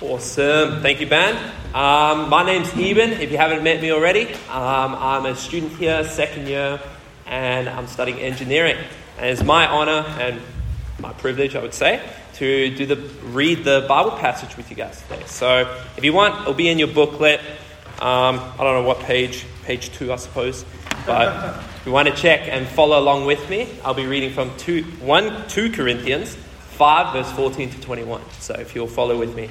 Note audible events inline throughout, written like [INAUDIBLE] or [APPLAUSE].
Awesome. Thank you, Ben. Um, my name's Eben. If you haven't met me already, um, I'm a student here, second year, and I'm studying engineering. And it's my honor and my privilege, I would say, to do the read the Bible passage with you guys today. So, if you want, it'll be in your booklet. Um, I don't know what page, page two, I suppose. But if you want to check and follow along with me, I'll be reading from two, 1 2 Corinthians 5, verse 14 to 21. So, if you'll follow with me.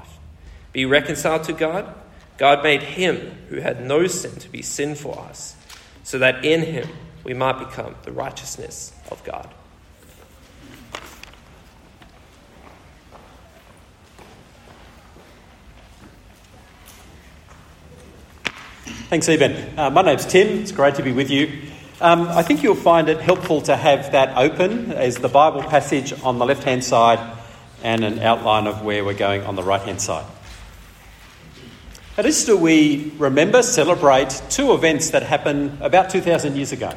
be reconciled to God. God made him who had no sin to be sin for us, so that in him we might become the righteousness of God. Thanks, Eben. Uh, my name's Tim. It's great to be with you. Um, I think you'll find it helpful to have that open as the Bible passage on the left hand side and an outline of where we're going on the right hand side. At Easter, we remember, celebrate two events that happened about 2,000 years ago.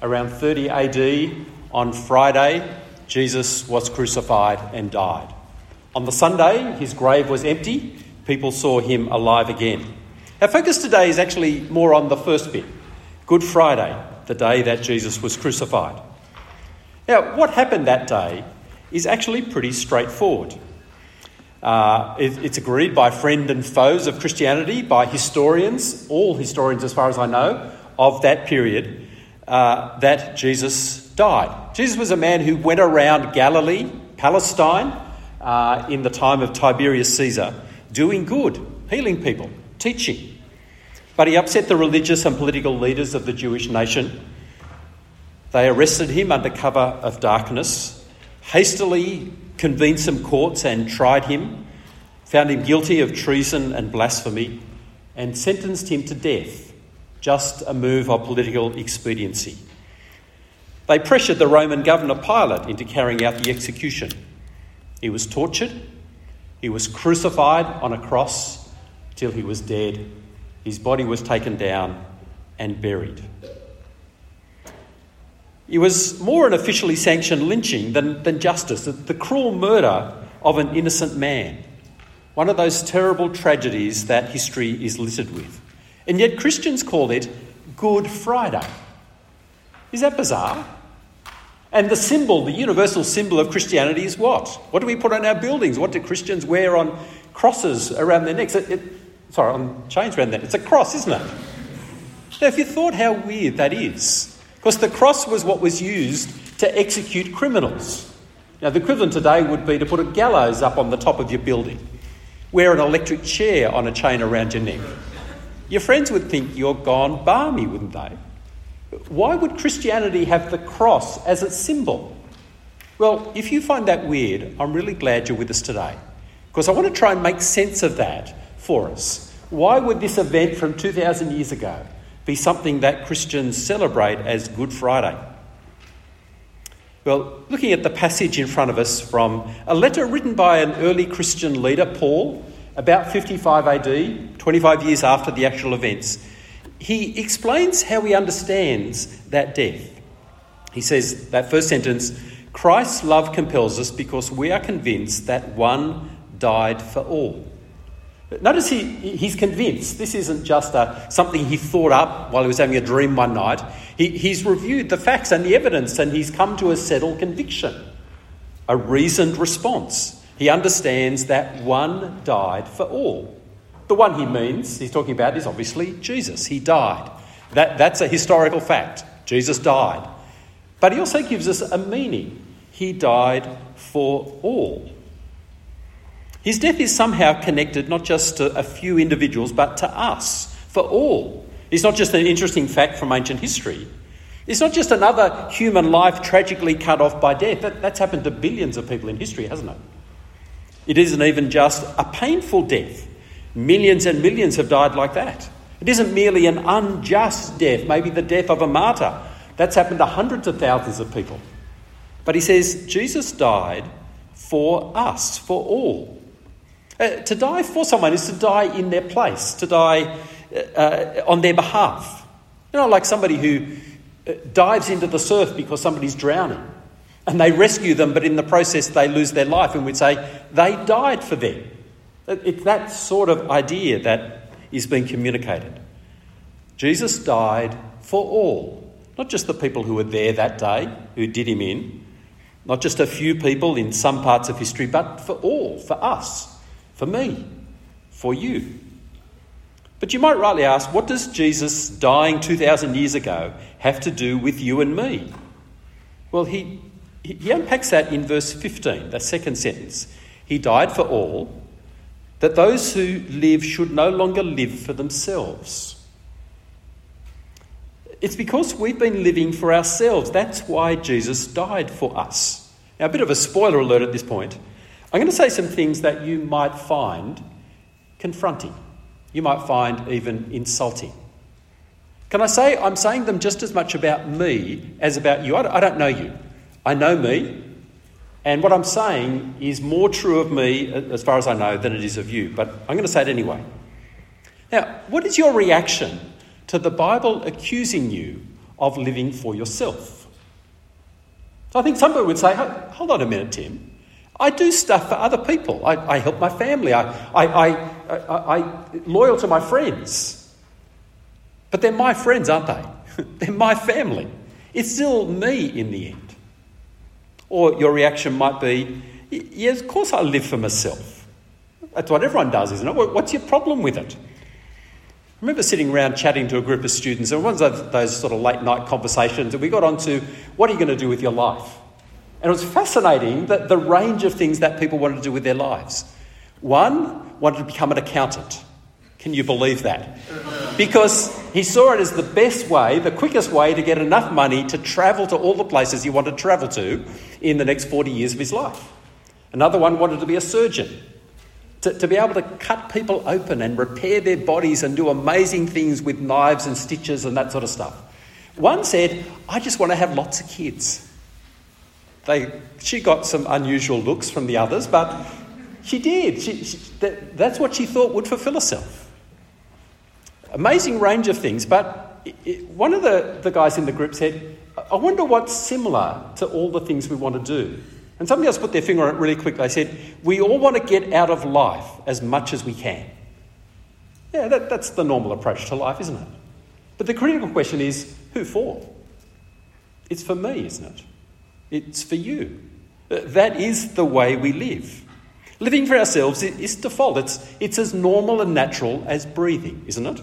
Around 30 AD, on Friday, Jesus was crucified and died. On the Sunday, his grave was empty. People saw him alive again. Our focus today is actually more on the first bit Good Friday, the day that Jesus was crucified. Now, what happened that day is actually pretty straightforward. Uh, it, it's agreed by friend and foes of Christianity, by historians, all historians as far as I know, of that period, uh, that Jesus died. Jesus was a man who went around Galilee, Palestine, uh, in the time of Tiberius Caesar, doing good, healing people, teaching. But he upset the religious and political leaders of the Jewish nation. They arrested him under cover of darkness, hastily convened some courts and tried him, found him guilty of treason and blasphemy, and sentenced him to death, just a move of political expediency. They pressured the Roman governor Pilate into carrying out the execution. He was tortured, he was crucified on a cross till he was dead. His body was taken down and buried. It was more an officially sanctioned lynching than, than justice, the cruel murder of an innocent man. One of those terrible tragedies that history is littered with. And yet Christians call it Good Friday. Is that bizarre? And the symbol, the universal symbol of Christianity is what? What do we put on our buildings? What do Christians wear on crosses around their necks? It, it, sorry, on chains around their It's a cross, isn't it? Now, if you thought how weird that is, because the cross was what was used to execute criminals. Now, the equivalent today would be to put a gallows up on the top of your building, wear an electric chair on a chain around your neck. Your friends would think you're gone balmy, wouldn't they? Why would Christianity have the cross as its symbol? Well, if you find that weird, I'm really glad you're with us today because I want to try and make sense of that for us. Why would this event from 2,000 years ago be something that Christians celebrate as Good Friday? Well, looking at the passage in front of us from a letter written by an early Christian leader, Paul, about 55 AD, 25 years after the actual events, he explains how he understands that death. He says, that first sentence, Christ's love compels us because we are convinced that one died for all. Notice he, he's convinced this isn't just a, something he thought up while he was having a dream one night. He, he's reviewed the facts and the evidence and he's come to a settled conviction, a reasoned response. He understands that one died for all. The one he means, he's talking about, is obviously Jesus. He died. That, that's a historical fact. Jesus died. But he also gives us a meaning. He died for all. His death is somehow connected not just to a few individuals, but to us, for all. It's not just an interesting fact from ancient history. It's not just another human life tragically cut off by death. That, that's happened to billions of people in history, hasn't it? It isn't even just a painful death. Millions and millions have died like that. It isn't merely an unjust death, maybe the death of a martyr. That's happened to hundreds of thousands of people. But he says Jesus died for us, for all. Uh, to die for someone is to die in their place, to die uh, uh, on their behalf. You know, like somebody who uh, dives into the surf because somebody's drowning and they rescue them, but in the process they lose their life, and we'd say they died for them. It's that sort of idea that is being communicated. Jesus died for all, not just the people who were there that day, who did him in, not just a few people in some parts of history, but for all, for us, for me, for you. But you might rightly ask, what does Jesus dying 2,000 years ago have to do with you and me? Well, he, he unpacks that in verse 15, the second sentence. He died for all, that those who live should no longer live for themselves. It's because we've been living for ourselves. That's why Jesus died for us. Now, a bit of a spoiler alert at this point. I'm going to say some things that you might find confronting. You might find even insulting. Can I say I'm saying them just as much about me as about you? I don't know you. I know me, and what I'm saying is more true of me, uh, as far as I know, than it is of you. But I'm going to say it anyway. Now, what is your reaction to the Bible accusing you of living for yourself? So I think some people would say, hold on a minute, Tim. I do stuff for other people. I, I help my family. I, I, I, I, loyal to my friends. But they're my friends, aren't they? [LAUGHS] they're my family. It's still me in the end. Or your reaction might be, yes, of course I live for myself. That's what everyone does, isn't it? What's your problem with it? I remember sitting around chatting to a group of students, and one of those sort of late night conversations, and we got on to what are you going to do with your life? And it was fascinating that the range of things that people wanted to do with their lives. One wanted to become an accountant. Can you believe that? Because he saw it as the best way, the quickest way to get enough money to travel to all the places he wanted to travel to in the next 40 years of his life. Another one wanted to be a surgeon, to, to be able to cut people open and repair their bodies and do amazing things with knives and stitches and that sort of stuff. One said, I just want to have lots of kids. They, she got some unusual looks from the others, but she did. She, she, that, that's what she thought would fulfill herself. Amazing range of things, but it, one of the, the guys in the group said, I wonder what's similar to all the things we want to do. And somebody else put their finger on it really quick. They said, We all want to get out of life as much as we can. Yeah, that, that's the normal approach to life, isn't it? But the critical question is who for? It's for me, isn't it? It's for you. That is the way we live. Living for ourselves is default. It's, it's as normal and natural as breathing, isn't it?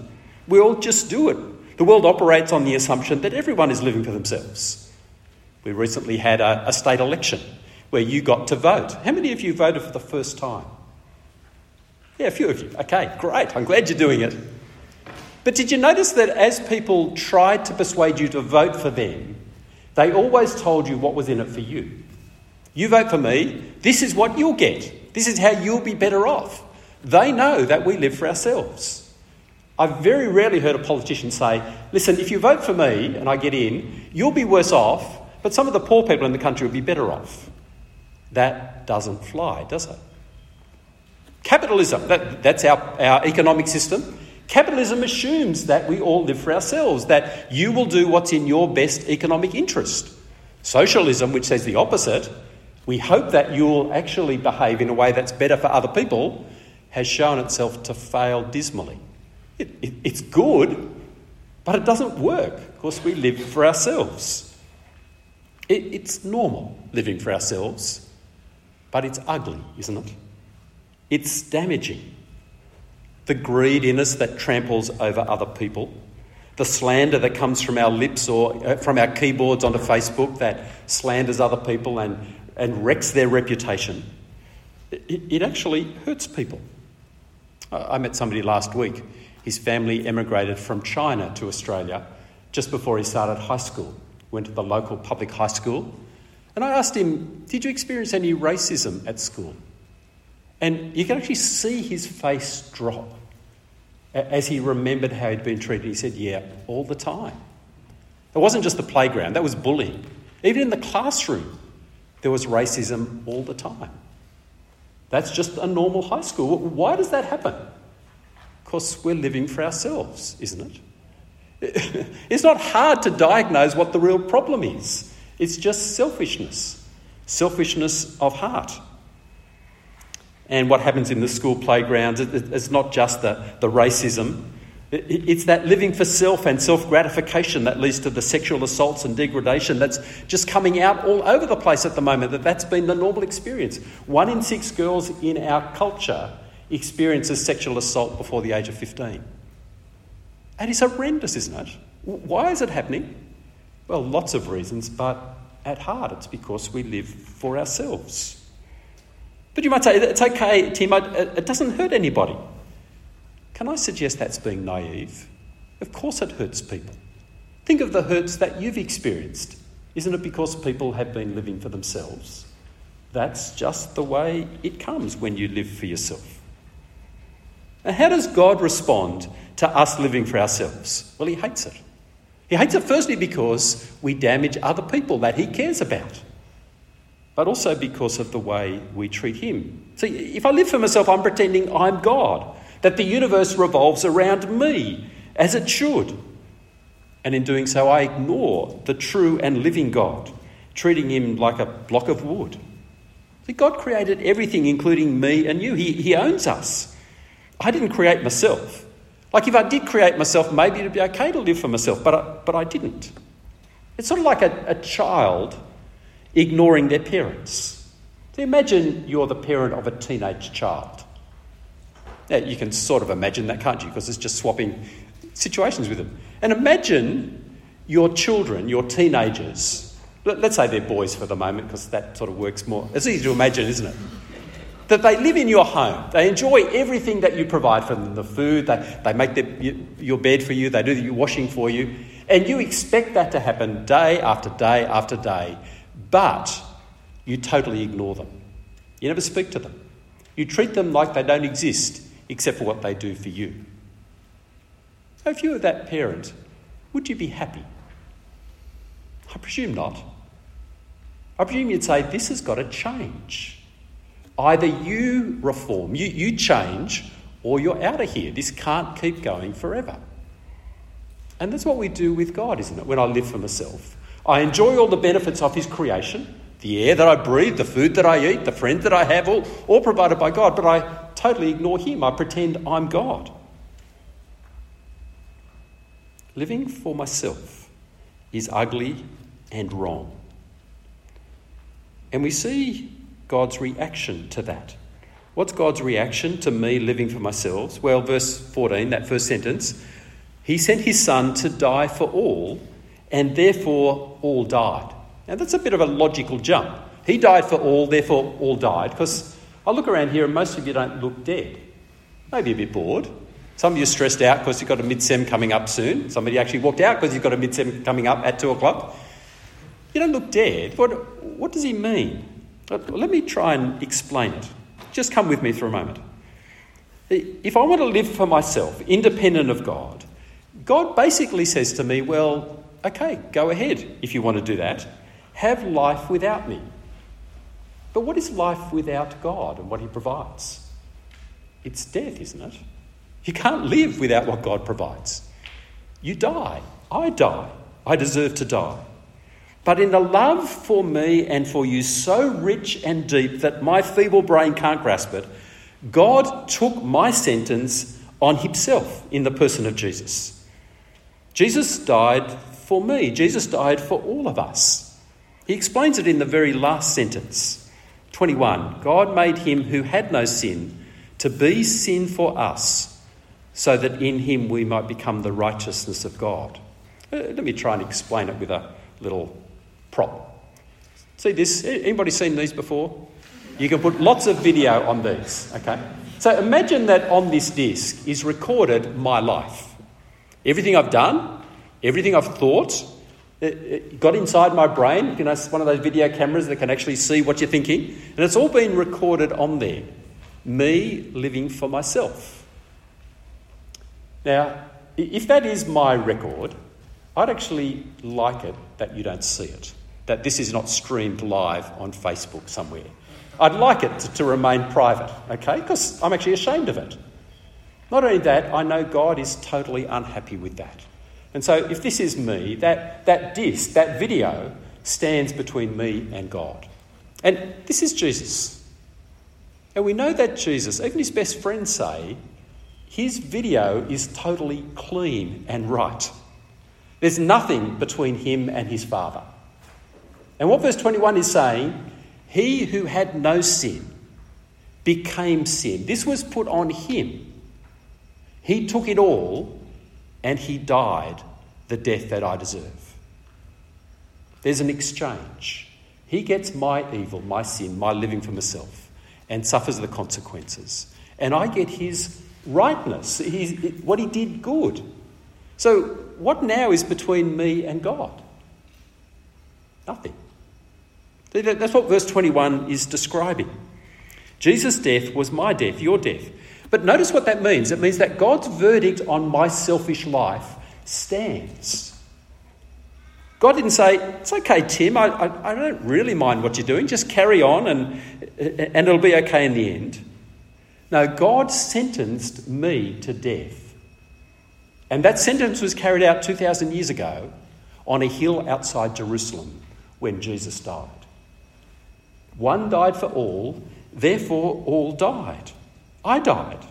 We all just do it. The world operates on the assumption that everyone is living for themselves. We recently had a, a state election where you got to vote. How many of you voted for the first time? Yeah, a few of you. Okay, great. I'm glad you're doing it. But did you notice that as people tried to persuade you to vote for them, they always told you what was in it for you? You vote for me, this is what you'll get. This is how you'll be better off. They know that we live for ourselves. I've very rarely heard a politician say, listen, if you vote for me and I get in, you'll be worse off, but some of the poor people in the country will be better off. That doesn't fly, does it? Capitalism, that, that's our, our economic system. Capitalism assumes that we all live for ourselves, that you will do what's in your best economic interest. Socialism, which says the opposite, we hope that you'll actually behave in a way that's better for other people, has shown itself to fail dismally. It, it, it's good, but it doesn't work. Of course, we live for ourselves. It, it's normal living for ourselves, but it's ugly, isn't it? It's damaging. The greed in us that tramples over other people, the slander that comes from our lips or uh, from our keyboards onto Facebook that slanders other people and, and wrecks their reputation, it, it actually hurts people. I met somebody last week. His family emigrated from China to Australia just before he started high school. Went to the local public high school. And I asked him, Did you experience any racism at school? And you can actually see his face drop as he remembered how he'd been treated. He said, Yeah, all the time. It wasn't just the playground, that was bullying. Even in the classroom, there was racism all the time. That's just a normal high school. Why does that happen? Because we're living for ourselves, isn't it? [LAUGHS] It's not hard to diagnose what the real problem is. It's just selfishness, selfishness of heart. And what happens in the school playgrounds, it's not just the, the racism, it's that living for self and self gratification that leads to the sexual assaults and degradation that's just coming out all over the place at the moment. That that's been the normal experience. One in six girls in our culture experiences sexual assault before the age of 15. And it's horrendous, isn't it? Why is it happening? Well, lots of reasons, but at heart it's because we live for ourselves. But you might say, it's okay, Tim, it doesn't hurt anybody. Can I suggest that's being naive? Of course it hurts people. Think of the hurts that you've experienced. Isn't it because people have been living for themselves? That's just the way it comes when you live for yourself. Now, how does God respond to us living for ourselves? Well, He hates it. He hates it firstly because we damage other people that He cares about, but also because of the way we treat Him. See, if I live for myself, I'm pretending I'm God that the universe revolves around me as it should. And in doing so, I ignore the true and living God, treating him like a block of wood. See, God created everything, including me and you. He, he owns us. I didn't create myself. Like, if I did create myself, maybe it'd be okay to live for myself, but I, but I didn't. It's sort of like a, a child ignoring their parents. So imagine you're the parent of a teenage child. Now, you can sort of imagine that, can't you? Because it's just swapping situations with them. And imagine your children, your teenagers, let's say they're boys for the moment because that sort of works more. It's easy to imagine, isn't it? That they live in your home. They enjoy everything that you provide for them the food, they, they make the, your bed for you, they do your washing for you. And you expect that to happen day after day after day, but you totally ignore them. You never speak to them. You treat them like they don't exist except for what they do for you. So if you were that parent, would you be happy? I presume not. I presume you'd say, This has got to change. Either you reform, you, you change, or you're out of here. This can't keep going forever. And that's what we do with God, isn't it? When I live for myself, I enjoy all the benefits of His creation the air that I breathe, the food that I eat, the friends that I have, all, all provided by God, but I totally ignore Him. I pretend I'm God. Living for myself is ugly and wrong. And we see God's reaction to that. What's God's reaction to me living for myself? Well, verse 14, that first sentence, He sent His Son to die for all, and therefore all died. Now, that's a bit of a logical jump. He died for all, therefore all died, because I look around here and most of you don't look dead. Maybe a bit bored. Some of you are stressed out because you've got a mid-sem coming up soon. Somebody actually walked out because you've got a mid-sem coming up at 2 o'clock. You don't look dead. What, what does he mean? Let me try and explain it. Just come with me for a moment. If I want to live for myself, independent of God, God basically says to me, well, okay, go ahead if you want to do that. Have life without me. But what is life without God and what He provides? It's death, isn't it? You can't live without what God provides. You die. I die. I deserve to die. But in the love for me and for you so rich and deep that my feeble brain can't grasp it, God took my sentence on Himself in the person of Jesus. Jesus died for me, Jesus died for all of us. He explains it in the very last sentence. 21 God made him who had no sin to be sin for us, so that in him we might become the righteousness of God. Uh, let me try and explain it with a little prop. See this? Anybody seen these before? You can put lots of video on these, okay? So imagine that on this disc is recorded my life. Everything I've done, everything I've thought, it, got inside my brain. You know, it's one of those video cameras that can actually see what you're thinking. And it's all been recorded on there. Me living for myself. Now, if that is my record, I'd actually like it that you don't see it, that this is not streamed live on Facebook somewhere. I'd like it to, to remain private, okay? Because I'm actually ashamed of it. Not only that, I know God is totally unhappy with that. And so if this is me, that, that disc, that video, stands between me and God. And this is Jesus. And we know that Jesus, even his best friends say, his video is totally clean and right. There's nothing between him and his Father. And what verse 21 is saying, he who had no sin became sin. This was put on him. He took it all and he died the death that I deserve. There's an exchange. He gets my evil, my sin, my living for myself, and suffers the consequences. And I get his rightness, his, what he did good. So, what now is between me and God? Nothing. That's what verse 21 is describing. Jesus' death was my death, your death. But notice what that means. It means that God's verdict on my selfish life stands. God didn't say, It's okay, Tim, I, I, I, don't really mind what you're doing, just carry on and, and it'll be okay in the end. No, God sentenced me to death. And that sentence was carried out 2,000 years ago on a hill outside Jerusalem when Jesus died. One died for all, therefore all died. I died.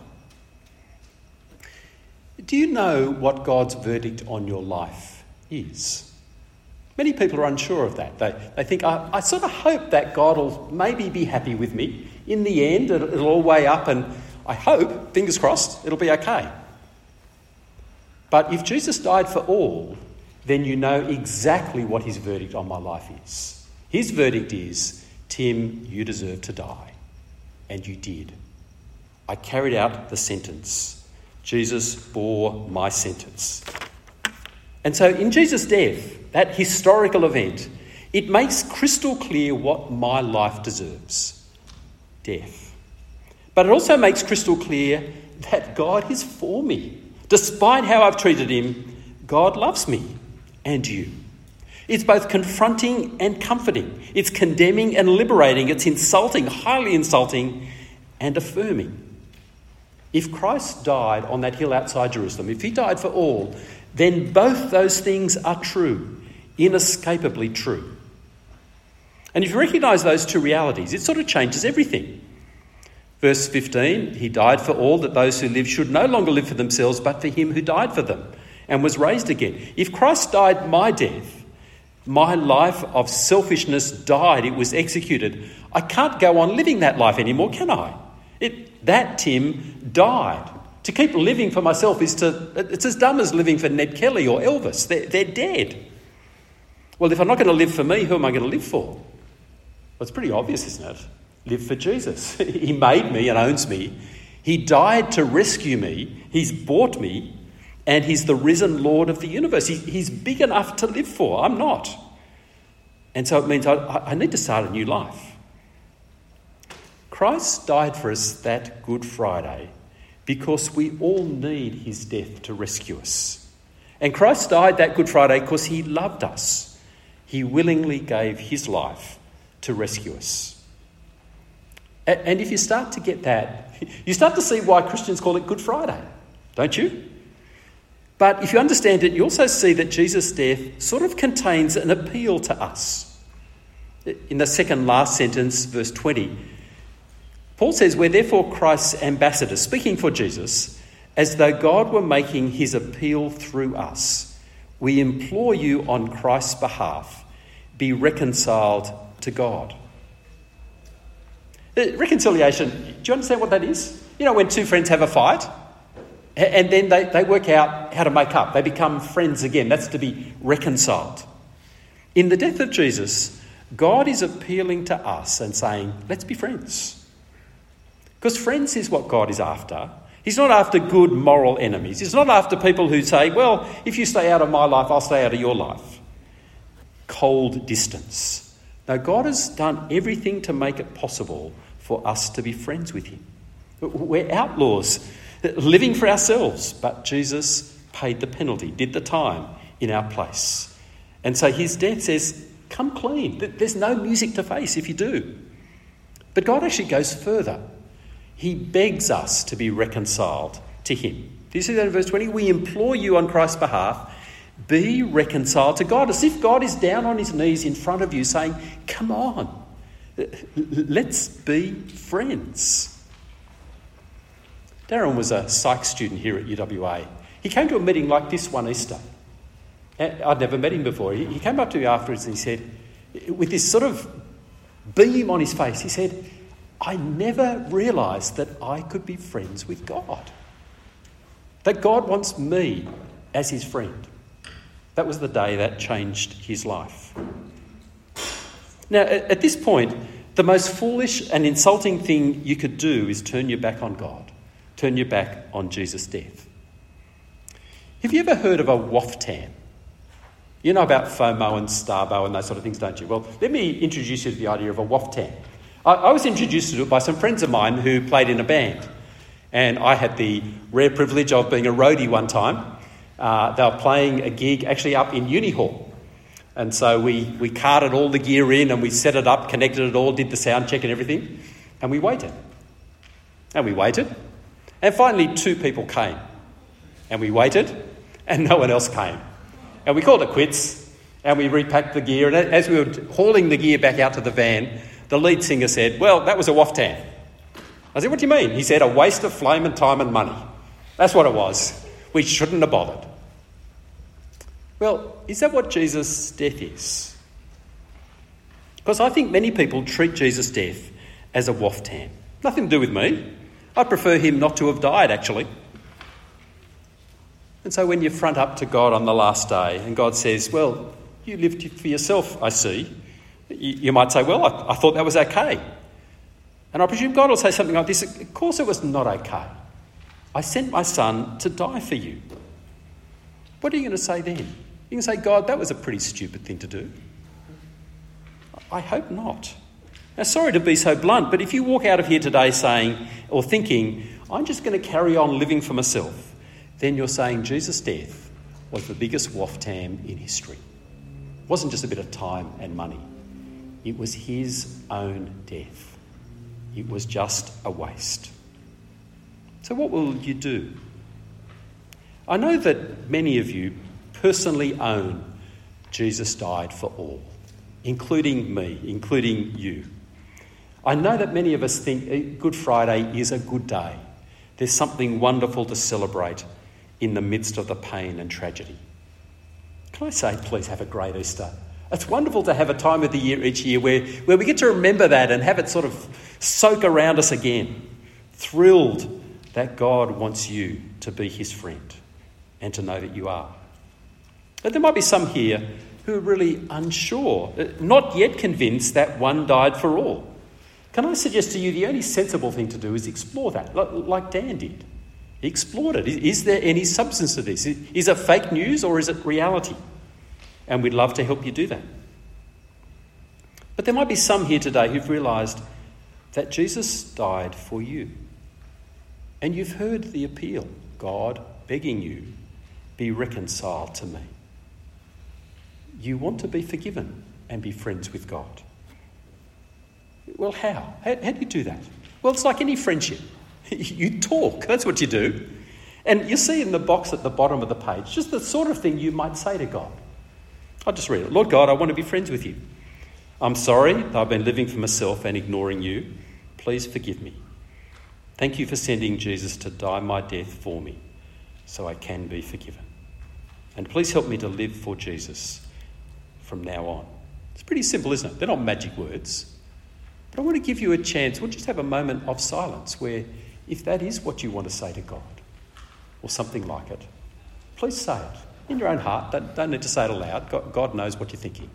Do you know what God's verdict on your life is? Many people are unsure of that. They, they think, I, I sort of hope that God will maybe be happy with me. In the end, it'll, it'll all weigh up, and I hope, fingers crossed, it'll be okay. But if Jesus died for all, then you know exactly what his verdict on my life is. His verdict is Tim, you deserve to die. And you did. I carried out the sentence. Jesus bore my sentence. And so, in Jesus' death, that historical event, it makes crystal clear what my life deserves death. But it also makes crystal clear that God is for me. Despite how I've treated him, God loves me and you. It's both confronting and comforting. It's condemning and liberating. It's insulting, highly insulting, and affirming. If Christ died on that hill outside Jerusalem, if he died for all, then both those things are true, inescapably true. And if you recognise those two realities, it sort of changes everything. Verse 15 He died for all that those who live should no longer live for themselves, but for him who died for them and was raised again. If Christ died my death, my life of selfishness died, it was executed. I can't go on living that life anymore, can I? It, that Tim died. To keep living for myself is to, it's as dumb as living for Ned Kelly or Elvis. They're, they're dead. Well, if I'm not going to live for me, who am I going to live for? Well, it's pretty obvious, isn't it? Live for Jesus. [LAUGHS] he made me and owns me. He died to rescue me. He's bought me and he's the risen Lord of the universe. He, he's big enough to live for. I'm not. And so it means I, I need to start a new life. Christ died for us that Good Friday because we all need his death to rescue us. And Christ died that Good Friday because he loved us. He willingly gave his life to rescue us. And if you start to get that, [LAUGHS] you start to see why Christians call it Good Friday, don't you? But if you understand it, you also see that Jesus' death sort of contains an appeal to us. In the second last sentence, verse 20, Paul says, We're therefore Christ's ambassadors, speaking for Jesus, as though God were making his appeal through us. We implore you on Christ's behalf, be reconciled to God. Uh, reconciliation, do you understand what that is? You know, when two friends have a fight and then they, they work out how to make up, they become friends again. That's to be reconciled. In the death of Jesus, God is appealing to us and saying, let's be friends. Because friends is what God is after. He's not after good moral enemies. He's not after people who say, well, if you stay out of my life, I'll stay out of your life. Cold distance. Now, God has done everything to make it possible for us to be friends with Him. We're outlaws, living for ourselves, but Jesus paid the penalty, did the time in our place. And so His death says, come clean. There's no music to face if you do. But God actually goes further. He begs us to be reconciled to Him. Do you see that in verse 20? We implore you on Christ's behalf, be reconciled to God, as if God is down on his knees in front of you saying, Come on, let's be friends. Darren was a psych student here at UWA. He came to a meeting like this one Easter. Eh, I'd never met him before. He came up to me afterwards and he said, with this sort of beam on his face, he said, I never realised that I could be friends with God. That God wants me as his friend. That was the day that changed his life. Now, at this point, the most foolish and insulting thing you could do is turn your back on God, turn your back on Jesus' death. Have you ever heard of a waftan? You know about FOMO and STARBO and those sort of things, don't you? Well, let me introduce you to the idea of a waftan. I, I was introduced to it by some friends of mine who played in a band. And I had the rare privilege of being a roadie one time. Uh, they were playing a gig actually up in Uni Hall. And so we, we carted all the gear in and we set it up, connected it all, did the sound check and everything. And we waited. And we waited. And finally, two people came. And we waited, and no one else came. And we called it quits. And we repacked the gear. And as we were hauling the gear back out to the van, the lead singer said, Well, that was a waftan. I said, What do you mean? He said, A waste of flame and time and money. That's what it was. We shouldn't have bothered. Well, is that what Jesus' death is? Because I think many people treat Jesus' death as a waftan. Nothing to do with me. I'd prefer him not to have died, actually. And so when you front up to God on the last day and God says, Well, you lived for yourself, I see, you might say, Well, I, I thought that was okay. And I presume God will say something like this Of course, it was not okay. I sent my son to die for you. What are you going to say then? You can say, God, that was a pretty stupid thing to do. I hope not. Now, sorry to be so blunt, but if you walk out of here today saying or thinking, I'm just going to carry on living for myself, then you're saying Jesus' death was the biggest waftam in history. It wasn't just a bit of time and money, it was his own death. It was just a waste. So, what will you do? I know that many of you personally own Jesus died for all, including me, including you. I know that many of us think eh, Good Friday is a good day. There's something wonderful to celebrate in the midst of the pain and tragedy. Can I say, please have a great Easter? It's wonderful to have a time of the year each year where, where we get to remember that and have it sort of soak around us again. Thrilled that God wants you to be his friend and to know that you are. But there might be some here who are really unsure, uh, not yet convinced that one died for all. Can I suggest to you the only sensible thing to do is explore that, like Dan did? He explored it. Is there any substance to this? Is it fake news or is it reality? And we'd love to help you do that. But there might be some here today who've realised that Jesus died for you. And you've heard the appeal God begging you, be reconciled to me you want to be forgiven and be friends with God. Well, how? How, how do you do that? Well, it's like any friendship. [LAUGHS] you talk, that's what you do. And you see in the box at the bottom of the page just the sort of thing you might say to God. I'll just read it. Lord God, I want to be friends with you. I'm sorry that I've been living for myself and ignoring you. Please forgive me. Thank you for sending Jesus to die my death for me so I can be forgiven. And please help me to live for Jesus from now on. It's pretty simple, isn't it? They're not magic words, But I want to give you a chance. We'll just have a moment of silence where, if that is what you want to say to God, or something like it, please say it in your own heart. Don't, don't need to say it aloud. God, knows what you're thinking.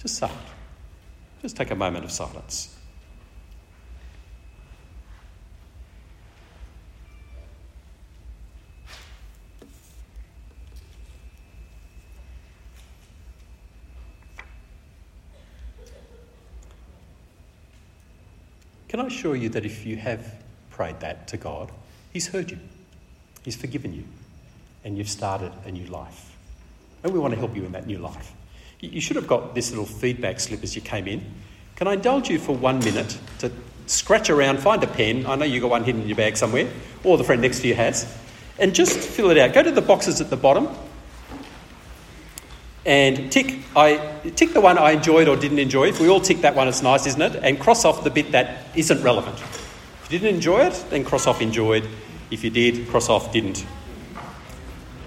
Just say it. Just take a moment of silence. Can I assure you that if you have prayed that to God, He's heard you, He's forgiven you, and you've started a new life. And we want to help you in that new life. You should have got this little feedback slip as you came in. Can I indulge you for one minute to scratch around, find a pen? I know you've got one hidden in your bag somewhere, or the friend next to you has, and just fill it out. Go to the boxes at the bottom and tick I tick the one I enjoyed or didn't enjoy. If we all tick that one, it's nice, isn't it? And cross off the bit that isn't relevant. If you didn't enjoy it, then cross off enjoyed. If you did, cross off didn't.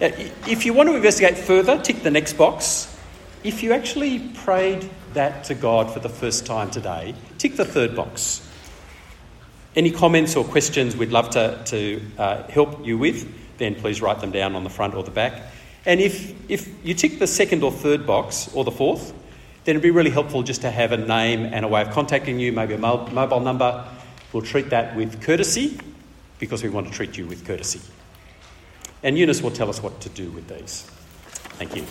If you want to investigate further, tick the next box. If you actually prayed that to God for the first time today, tick the third box. Any comments or questions we'd love to, to uh, help you with, then please write them down on the front or the back. And if, if you tick the second or third box, or the fourth, then it'd be really helpful just to have a name and a way of contacting you, maybe a mobile number. We'll treat that with courtesy because we want to treat you with courtesy. And Eunice will tell us what to do with these. Thank you.